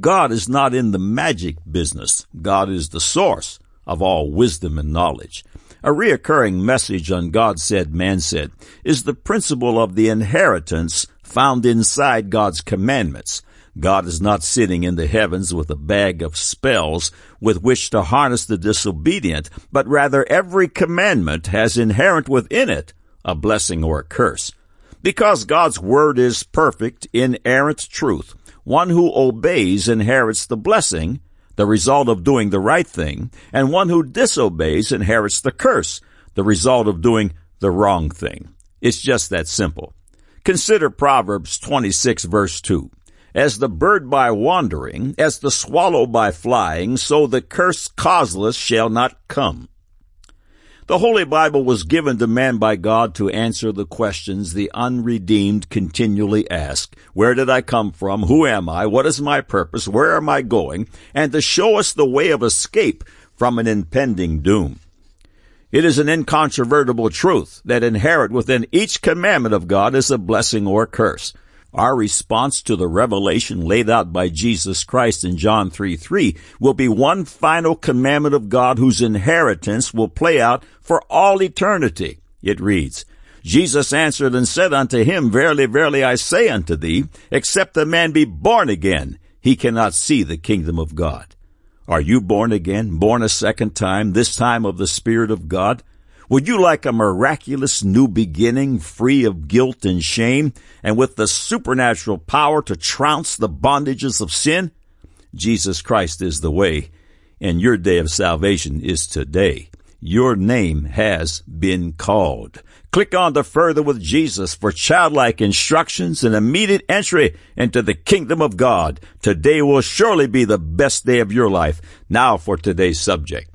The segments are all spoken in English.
God is not in the magic business. God is the source of all wisdom and knowledge. A reoccurring message on God said, man said, is the principle of the inheritance found inside God's commandments. God is not sitting in the heavens with a bag of spells with which to harness the disobedient, but rather every commandment has inherent within it a blessing or a curse. Because God's word is perfect, inerrant truth, one who obeys inherits the blessing, the result of doing the right thing, and one who disobeys inherits the curse, the result of doing the wrong thing. It's just that simple. Consider Proverbs 26 verse 2. As the bird by wandering, as the swallow by flying, so the curse causeless shall not come. The Holy Bible was given to man by God to answer the questions the unredeemed continually ask. Where did I come from? Who am I? What is my purpose? Where am I going? And to show us the way of escape from an impending doom. It is an incontrovertible truth that inherent within each commandment of God is a blessing or curse. Our response to the revelation laid out by Jesus Christ in John 3 3 will be one final commandment of God whose inheritance will play out for all eternity. It reads, Jesus answered and said unto him, Verily, verily, I say unto thee, except a man be born again, he cannot see the kingdom of God. Are you born again, born a second time, this time of the Spirit of God? Would you like a miraculous new beginning, free of guilt and shame, and with the supernatural power to trounce the bondages of sin? Jesus Christ is the way, and your day of salvation is today. Your name has been called. Click on the Further with Jesus for childlike instructions and immediate entry into the kingdom of God. Today will surely be the best day of your life. Now for today's subject.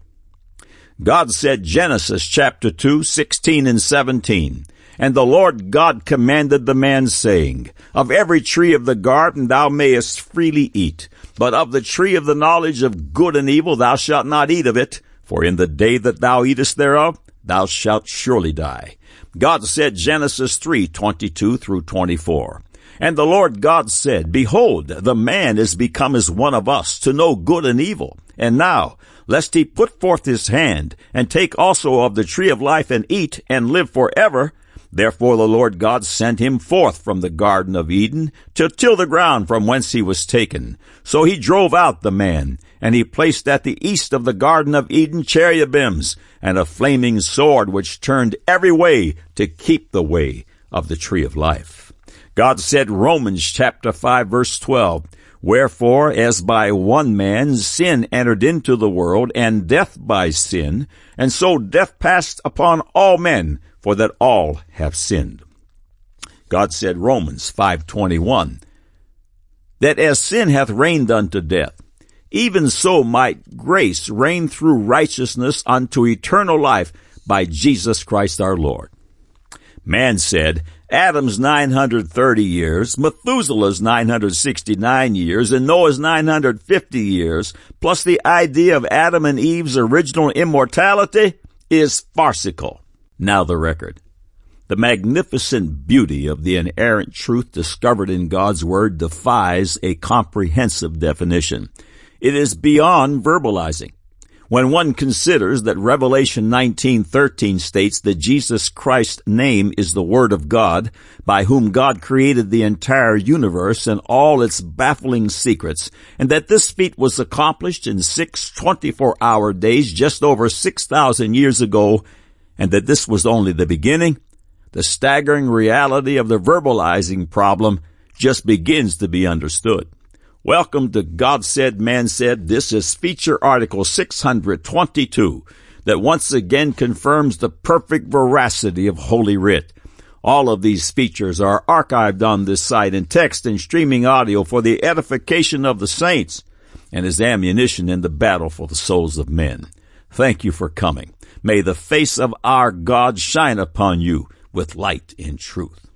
God said Genesis chapter 2, 16 and 17. And the Lord God commanded the man saying, Of every tree of the garden thou mayest freely eat, but of the tree of the knowledge of good and evil thou shalt not eat of it, for in the day that thou eatest thereof thou shalt surely die. God said Genesis 3, 22 through 24. And the Lord God said, Behold, the man is become as one of us to know good and evil. And now, lest he put forth his hand, and take also of the tree of life, and eat, and live for ever. Therefore the Lord God sent him forth from the Garden of Eden, to till the ground from whence he was taken. So he drove out the man, and he placed at the east of the Garden of Eden cherubims, and a flaming sword which turned every way to keep the way of the tree of life. God said, Romans chapter 5 verse 12, Wherefore, as by one man sin entered into the world, and death by sin, and so death passed upon all men, for that all have sinned. God said, Romans 5.21, that as sin hath reigned unto death, even so might grace reign through righteousness unto eternal life by Jesus Christ our Lord. Man said, Adam's 930 years, Methuselah's 969 years, and Noah's 950 years, plus the idea of Adam and Eve's original immortality is farcical. Now the record. The magnificent beauty of the inerrant truth discovered in God's Word defies a comprehensive definition. It is beyond verbalizing. When one considers that Revelation 19:13 states that Jesus Christ's name is the Word of God, by whom God created the entire universe and all its baffling secrets, and that this feat was accomplished in six 24-hour days just over 6,000 years ago, and that this was only the beginning, the staggering reality of the verbalizing problem just begins to be understood. Welcome to God Said, Man Said. This is feature article 622 that once again confirms the perfect veracity of Holy Writ. All of these features are archived on this site in text and streaming audio for the edification of the saints and as ammunition in the battle for the souls of men. Thank you for coming. May the face of our God shine upon you with light and truth.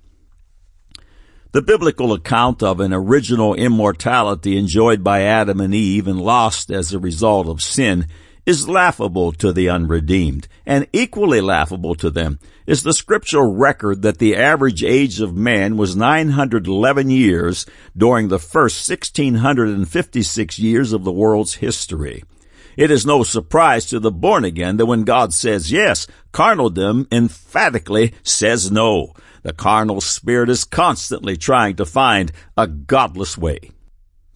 The biblical account of an original immortality enjoyed by Adam and Eve and lost as a result of sin is laughable to the unredeemed, and equally laughable to them is the scriptural record that the average age of man was 911 years during the first 1656 years of the world's history. It is no surprise to the born again that when God says yes, carnaldom emphatically says no. The carnal spirit is constantly trying to find a godless way.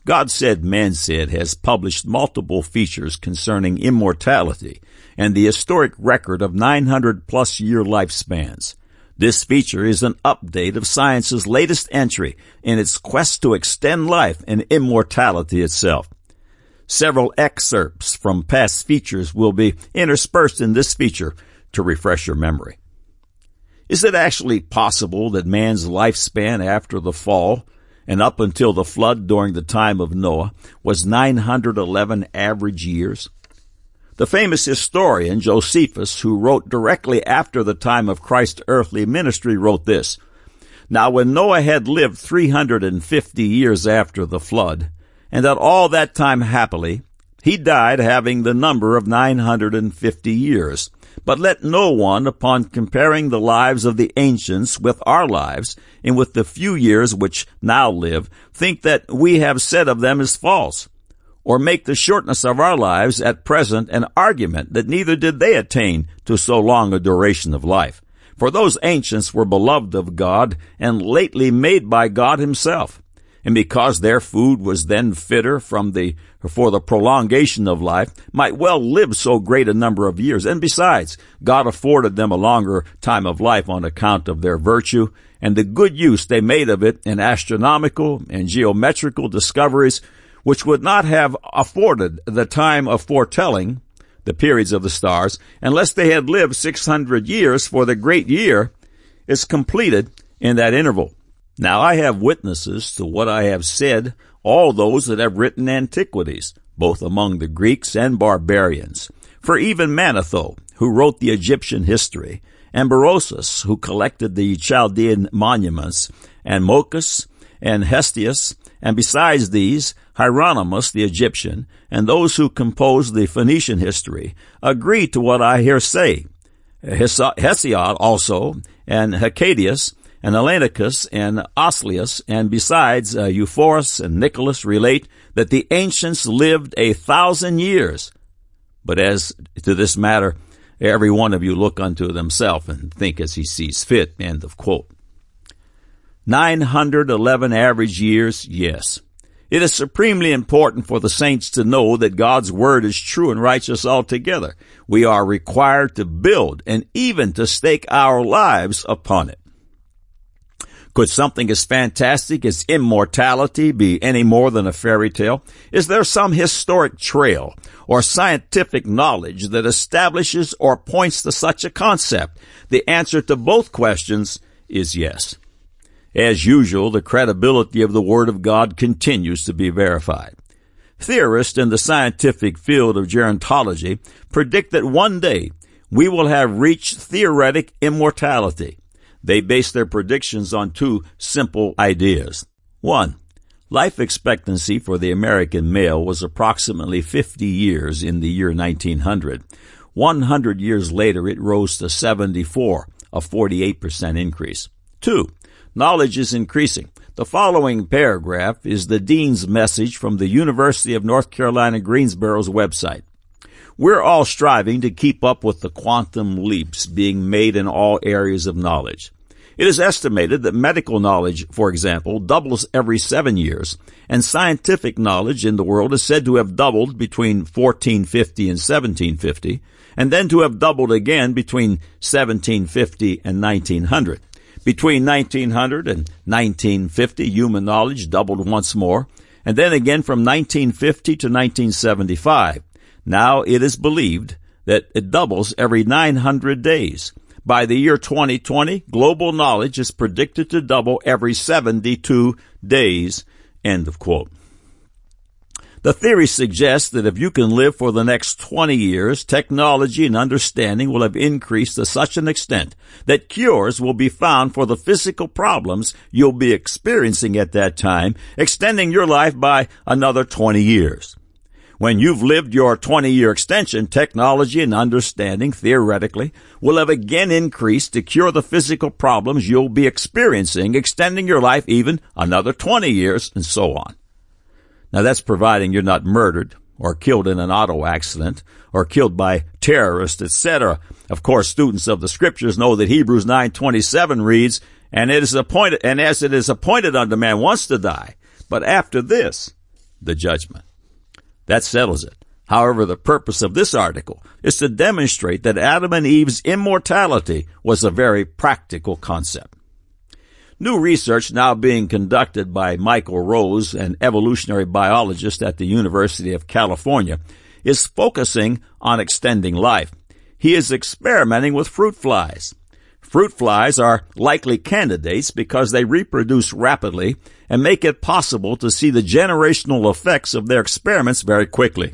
God Said, Man Said has published multiple features concerning immortality and the historic record of 900 plus year lifespans. This feature is an update of science's latest entry in its quest to extend life and immortality itself. Several excerpts from past features will be interspersed in this feature to refresh your memory. Is it actually possible that man's lifespan after the fall and up until the flood during the time of Noah was 911 average years? The famous historian Josephus, who wrote directly after the time of Christ's earthly ministry, wrote this. Now when Noah had lived 350 years after the flood, and that all that time happily he died having the number of 950 years. But let no one, upon comparing the lives of the ancients with our lives, and with the few years which now live, think that we have said of them is false, or make the shortness of our lives at present an argument that neither did they attain to so long a duration of life. For those ancients were beloved of God, and lately made by God himself and because their food was then fitter from the for the prolongation of life, might well live so great a number of years. And besides, God afforded them a longer time of life on account of their virtue and the good use they made of it in astronomical and geometrical discoveries, which would not have afforded the time of foretelling the periods of the stars unless they had lived 600 years for the great year is completed in that interval. Now I have witnesses to what I have said, all those that have written antiquities, both among the Greeks and barbarians. For even Manetho, who wrote the Egyptian history, and Berosus, who collected the Chaldean monuments, and Moschus, and Hestius, and besides these, Hieronymus the Egyptian, and those who composed the Phoenician history, agree to what I here say. Hesiod also, and Hecatæus, and Hellanicus and Oslius, and besides uh, Ephorus and Nicholas relate that the ancients lived a thousand years. But as to this matter, every one of you look unto himself and think as he sees fit. End of quote. 911 average years, yes. It is supremely important for the saints to know that God's word is true and righteous altogether. We are required to build and even to stake our lives upon it. Could something as fantastic as immortality be any more than a fairy tale? Is there some historic trail or scientific knowledge that establishes or points to such a concept? The answer to both questions is yes. As usual, the credibility of the Word of God continues to be verified. Theorists in the scientific field of gerontology predict that one day we will have reached theoretic immortality. They base their predictions on two simple ideas. One, life expectancy for the American male was approximately 50 years in the year 1900. 100 years later, it rose to 74, a 48% increase. Two, knowledge is increasing. The following paragraph is the Dean's message from the University of North Carolina Greensboro's website. We're all striving to keep up with the quantum leaps being made in all areas of knowledge. It is estimated that medical knowledge, for example, doubles every seven years, and scientific knowledge in the world is said to have doubled between 1450 and 1750, and then to have doubled again between 1750 and 1900. Between 1900 and 1950, human knowledge doubled once more, and then again from 1950 to 1975. Now it is believed that it doubles every 900 days. By the year 2020, global knowledge is predicted to double every 72 days. End of quote. The theory suggests that if you can live for the next 20 years, technology and understanding will have increased to such an extent that cures will be found for the physical problems you'll be experiencing at that time, extending your life by another 20 years. When you've lived your 20 year extension, technology and understanding, theoretically, will have again increased to cure the physical problems you'll be experiencing, extending your life even another 20 years, and so on. Now that's providing you're not murdered, or killed in an auto accident, or killed by terrorists, etc. Of course, students of the scriptures know that Hebrews 9:27 reads, "And it is appointed, and as it is appointed unto man once to die, but after this, the judgment." That settles it. However, the purpose of this article is to demonstrate that Adam and Eve's immortality was a very practical concept. New research now being conducted by Michael Rose, an evolutionary biologist at the University of California, is focusing on extending life. He is experimenting with fruit flies. Fruit flies are likely candidates because they reproduce rapidly and make it possible to see the generational effects of their experiments very quickly.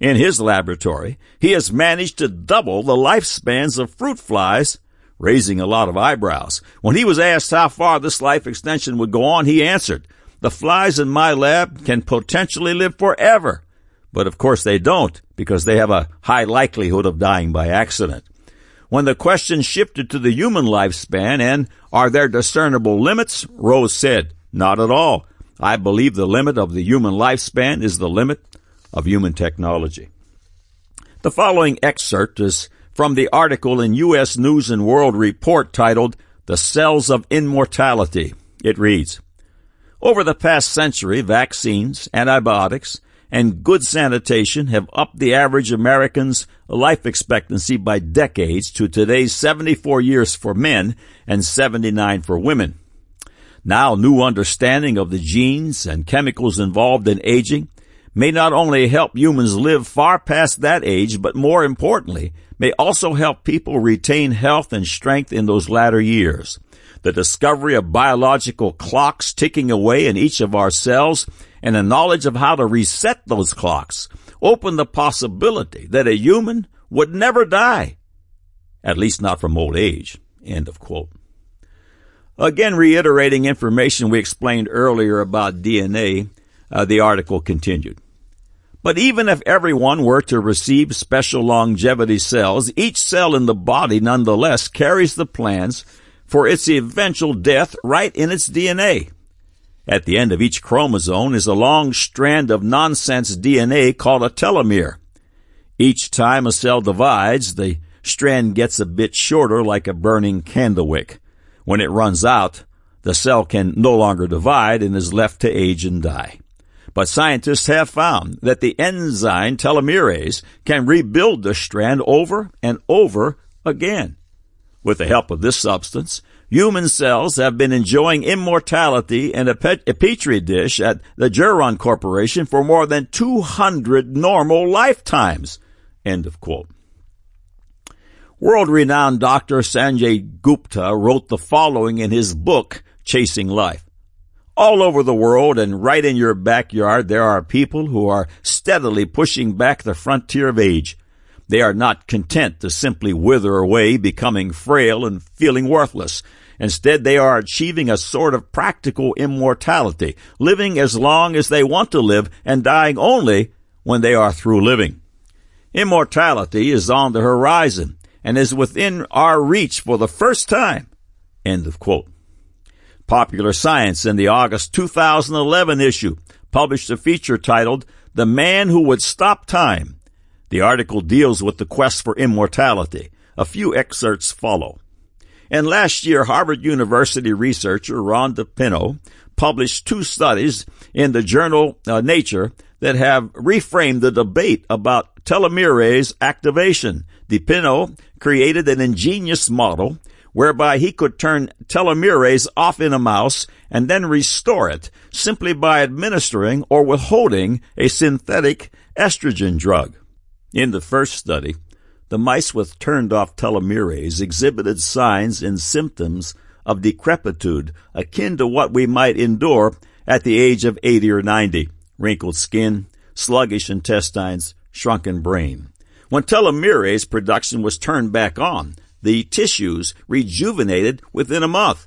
In his laboratory, he has managed to double the lifespans of fruit flies, raising a lot of eyebrows. When he was asked how far this life extension would go on, he answered, the flies in my lab can potentially live forever. But of course they don't, because they have a high likelihood of dying by accident. When the question shifted to the human lifespan and are there discernible limits, Rose said, not at all. I believe the limit of the human lifespan is the limit of human technology. The following excerpt is from the article in U.S. News and World Report titled The Cells of Immortality. It reads, Over the past century, vaccines, antibiotics, and good sanitation have upped the average American's life expectancy by decades to today's 74 years for men and 79 for women. Now, new understanding of the genes and chemicals involved in aging may not only help humans live far past that age, but more importantly, may also help people retain health and strength in those latter years. The discovery of biological clocks ticking away in each of our cells and the knowledge of how to reset those clocks opened the possibility that a human would never die, at least not from old age. End of quote. Again, reiterating information we explained earlier about DNA, uh, the article continued. But even if everyone were to receive special longevity cells, each cell in the body nonetheless carries the plans for its eventual death right in its DNA. At the end of each chromosome is a long strand of nonsense DNA called a telomere. Each time a cell divides, the strand gets a bit shorter like a burning candle wick. When it runs out, the cell can no longer divide and is left to age and die. But scientists have found that the enzyme telomerase can rebuild the strand over and over again. With the help of this substance, Human cells have been enjoying immortality in a, pet, a petri dish at the Geron Corporation for more than 200 normal lifetimes. End of quote. World-renowned Dr. Sanjay Gupta wrote the following in his book, Chasing Life. All over the world and right in your backyard, there are people who are steadily pushing back the frontier of age. They are not content to simply wither away, becoming frail and feeling worthless. Instead, they are achieving a sort of practical immortality, living as long as they want to live and dying only when they are through living. Immortality is on the horizon and is within our reach for the first time. End of quote. Popular Science in the August 2011 issue published a feature titled The Man Who Would Stop Time the article deals with the quest for immortality. A few excerpts follow. And last year, Harvard University researcher Ronald DePinho published two studies in the journal uh, Nature that have reframed the debate about telomerase activation. DePinho created an ingenious model whereby he could turn telomerase off in a mouse and then restore it simply by administering or withholding a synthetic estrogen drug. In the first study, the mice with turned off telomerase exhibited signs and symptoms of decrepitude akin to what we might endure at the age of 80 or 90. Wrinkled skin, sluggish intestines, shrunken brain. When telomerase production was turned back on, the tissues rejuvenated within a month.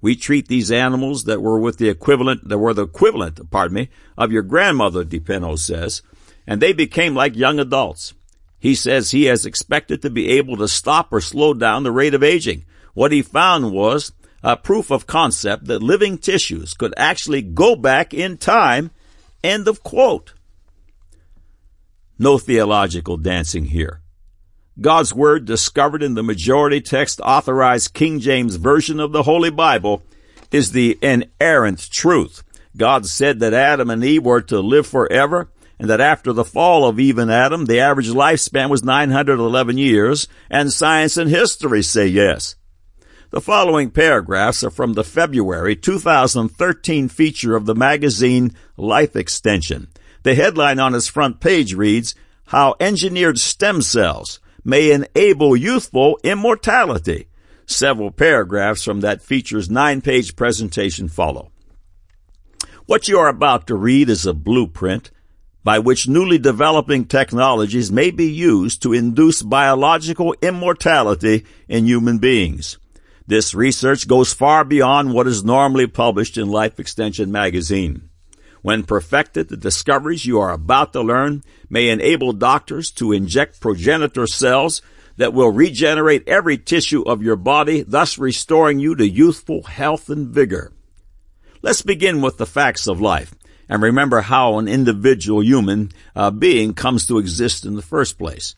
We treat these animals that were with the equivalent, that were the equivalent, pardon me, of your grandmother, DePinho says, and they became like young adults. He says he has expected to be able to stop or slow down the rate of aging. What he found was a proof of concept that living tissues could actually go back in time. End of quote. No theological dancing here. God's Word, discovered in the majority text authorized King James Version of the Holy Bible, is the inerrant truth. God said that Adam and Eve were to live forever, and that after the fall of Eve and Adam, the average lifespan was 911 years, and science and history say yes. The following paragraphs are from the February 2013 feature of the magazine Life Extension. The headline on its front page reads, How Engineered Stem Cells May Enable Youthful Immortality. Several paragraphs from that feature's nine-page presentation follow. What you are about to read is a blueprint by which newly developing technologies may be used to induce biological immortality in human beings. This research goes far beyond what is normally published in Life Extension magazine. When perfected, the discoveries you are about to learn may enable doctors to inject progenitor cells that will regenerate every tissue of your body, thus restoring you to youthful health and vigor. Let's begin with the facts of life and remember how an individual human uh, being comes to exist in the first place.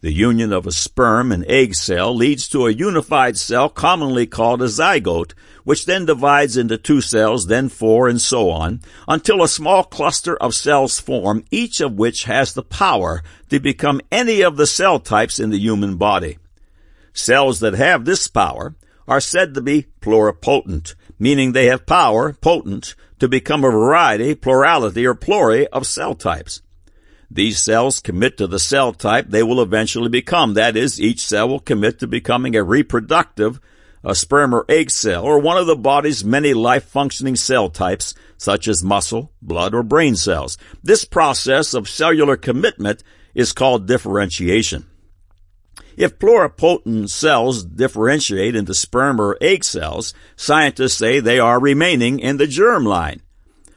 The union of a sperm and egg cell leads to a unified cell commonly called a zygote, which then divides into two cells, then four, and so on, until a small cluster of cells form, each of which has the power to become any of the cell types in the human body. Cells that have this power are said to be pluripotent, meaning they have power, potent, to become a variety, plurality, or pluri of cell types. These cells commit to the cell type they will eventually become. That is, each cell will commit to becoming a reproductive, a sperm or egg cell, or one of the body's many life-functioning cell types, such as muscle, blood, or brain cells. This process of cellular commitment is called differentiation. If pluripotent cells differentiate into sperm or egg cells, scientists say they are remaining in the germ line.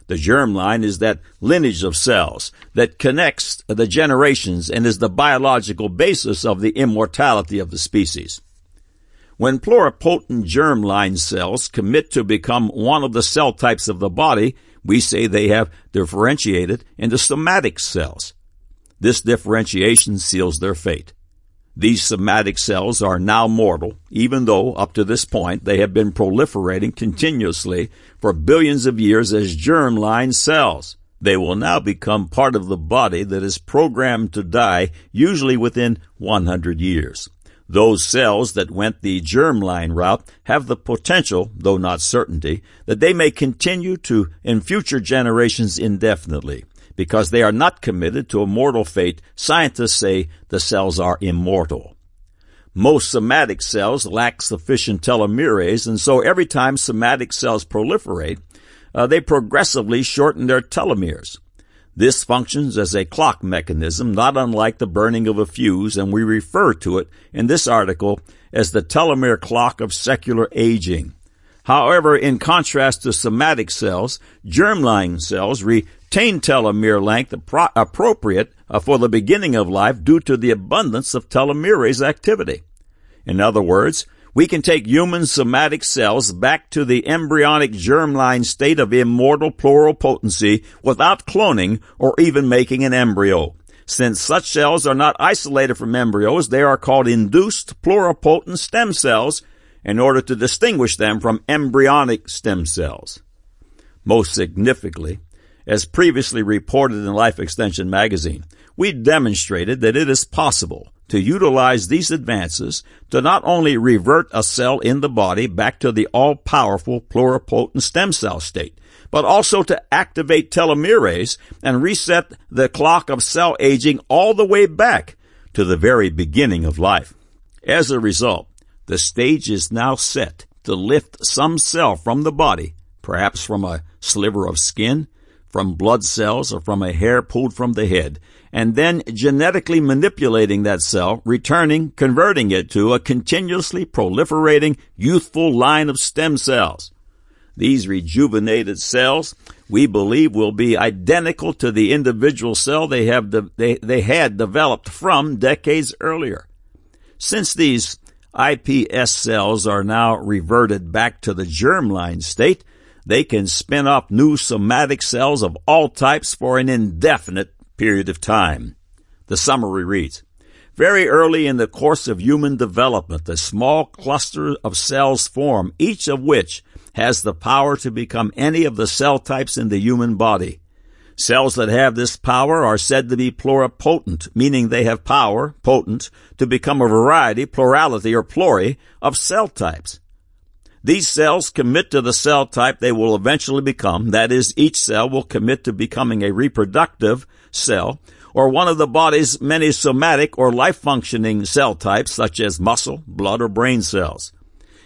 The germ line is that lineage of cells that connects the generations and is the biological basis of the immortality of the species. When pluripotent germ line cells commit to become one of the cell types of the body, we say they have differentiated into somatic cells. This differentiation seals their fate. These somatic cells are now mortal, even though up to this point they have been proliferating continuously for billions of years as germ-line cells. They will now become part of the body that is programmed to die, usually within 100 years. Those cells that went the germline route have the potential, though not certainty, that they may continue to in future generations indefinitely. Because they are not committed to a mortal fate, scientists say the cells are immortal. Most somatic cells lack sufficient telomerase, and so every time somatic cells proliferate, uh, they progressively shorten their telomeres. This functions as a clock mechanism, not unlike the burning of a fuse, and we refer to it in this article as the telomere clock of secular aging. However, in contrast to somatic cells, germline cells retain telomere length appropriate uh, for the beginning of life due to the abundance of telomerase activity. In other words, we can take human somatic cells back to the embryonic germline state of immortal pluripotency without cloning or even making an embryo. Since such cells are not isolated from embryos, they are called induced pluripotent stem cells in order to distinguish them from embryonic stem cells. Most significantly, as previously reported in Life Extension magazine, we demonstrated that it is possible to utilize these advances to not only revert a cell in the body back to the all-powerful pluripotent stem cell state, but also to activate telomerase and reset the clock of cell aging all the way back to the very beginning of life. As a result, the stage is now set to lift some cell from the body, perhaps from a sliver of skin, from blood cells, or from a hair pulled from the head, and then genetically manipulating that cell, returning, converting it to a continuously proliferating youthful line of stem cells. These rejuvenated cells we believe will be identical to the individual cell they have de- they, they had developed from decades earlier. Since these iPS cells are now reverted back to the germline state, they can spin up new somatic cells of all types for an indefinite period of time. The summary reads, very early in the course of human development, a small cluster of cells form, each of which has the power to become any of the cell types in the human body. Cells that have this power are said to be pluripotent, meaning they have power, potent, to become a variety, plurality, or pluri of cell types. These cells commit to the cell type they will eventually become. That is, each cell will commit to becoming a reproductive cell or one of the body's many somatic or life functioning cell types such as muscle, blood, or brain cells.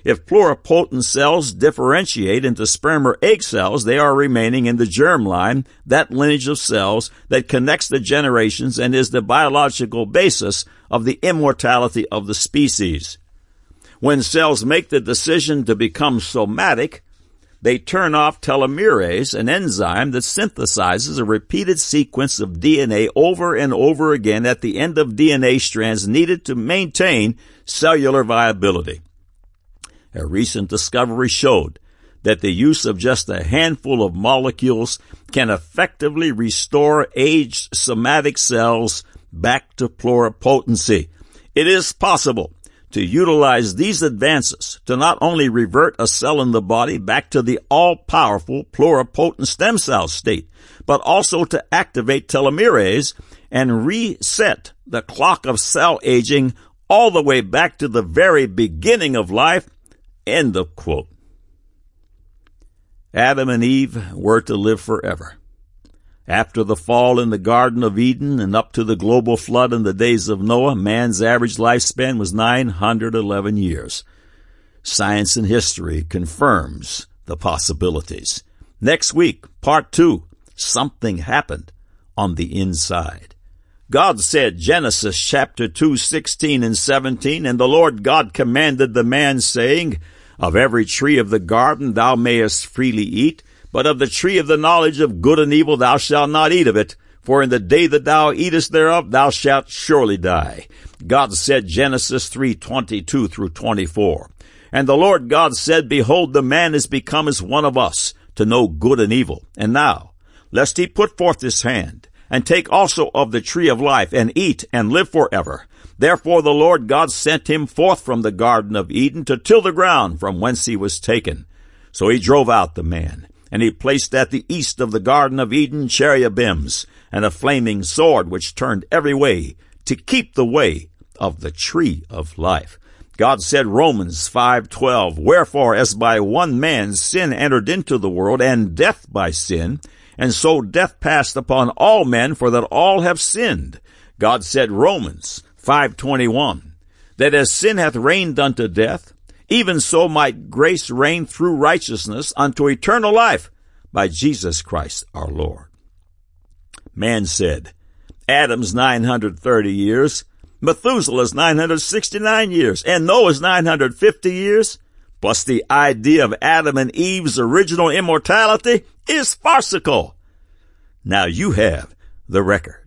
If pluripotent cells differentiate into sperm or egg cells, they are remaining in the germline, that lineage of cells that connects the generations and is the biological basis of the immortality of the species. When cells make the decision to become somatic, they turn off telomerase, an enzyme that synthesizes a repeated sequence of DNA over and over again at the end of DNA strands needed to maintain cellular viability. A recent discovery showed that the use of just a handful of molecules can effectively restore aged somatic cells back to pluripotency. It is possible to utilize these advances to not only revert a cell in the body back to the all-powerful pluripotent stem cell state, but also to activate telomerase and reset the clock of cell aging all the way back to the very beginning of life End of quote. Adam and Eve were to live forever. After the fall in the Garden of Eden and up to the global flood in the days of Noah, man's average lifespan was 911 years. Science and history confirms the possibilities. Next week, part two, something happened on the inside. God said, Genesis chapter 2, 16 and 17, and the Lord God commanded the man saying, Of every tree of the garden thou mayest freely eat, but of the tree of the knowledge of good and evil thou shalt not eat of it, for in the day that thou eatest thereof thou shalt surely die. God said, Genesis 3, 22 through 24. And the Lord God said, Behold, the man is become as one of us, to know good and evil. And now, lest he put forth his hand, and take also of the tree of life, and eat, and live forever. Therefore the Lord God sent him forth from the Garden of Eden to till the ground from whence he was taken. So he drove out the man, and he placed at the east of the Garden of Eden cherubims, and a flaming sword which turned every way, to keep the way of the tree of life. God said Romans 5:12, Wherefore as by one man sin entered into the world, and death by sin, and so death passed upon all men for that all have sinned. God said Romans 5:21 that as sin hath reigned unto death even so might grace reign through righteousness unto eternal life by Jesus Christ our Lord. Man said, Adam's 930 years, Methuselah's 969 years, and Noah's 950 years, plus the idea of Adam and Eve's original immortality is farcical. Now you have the record.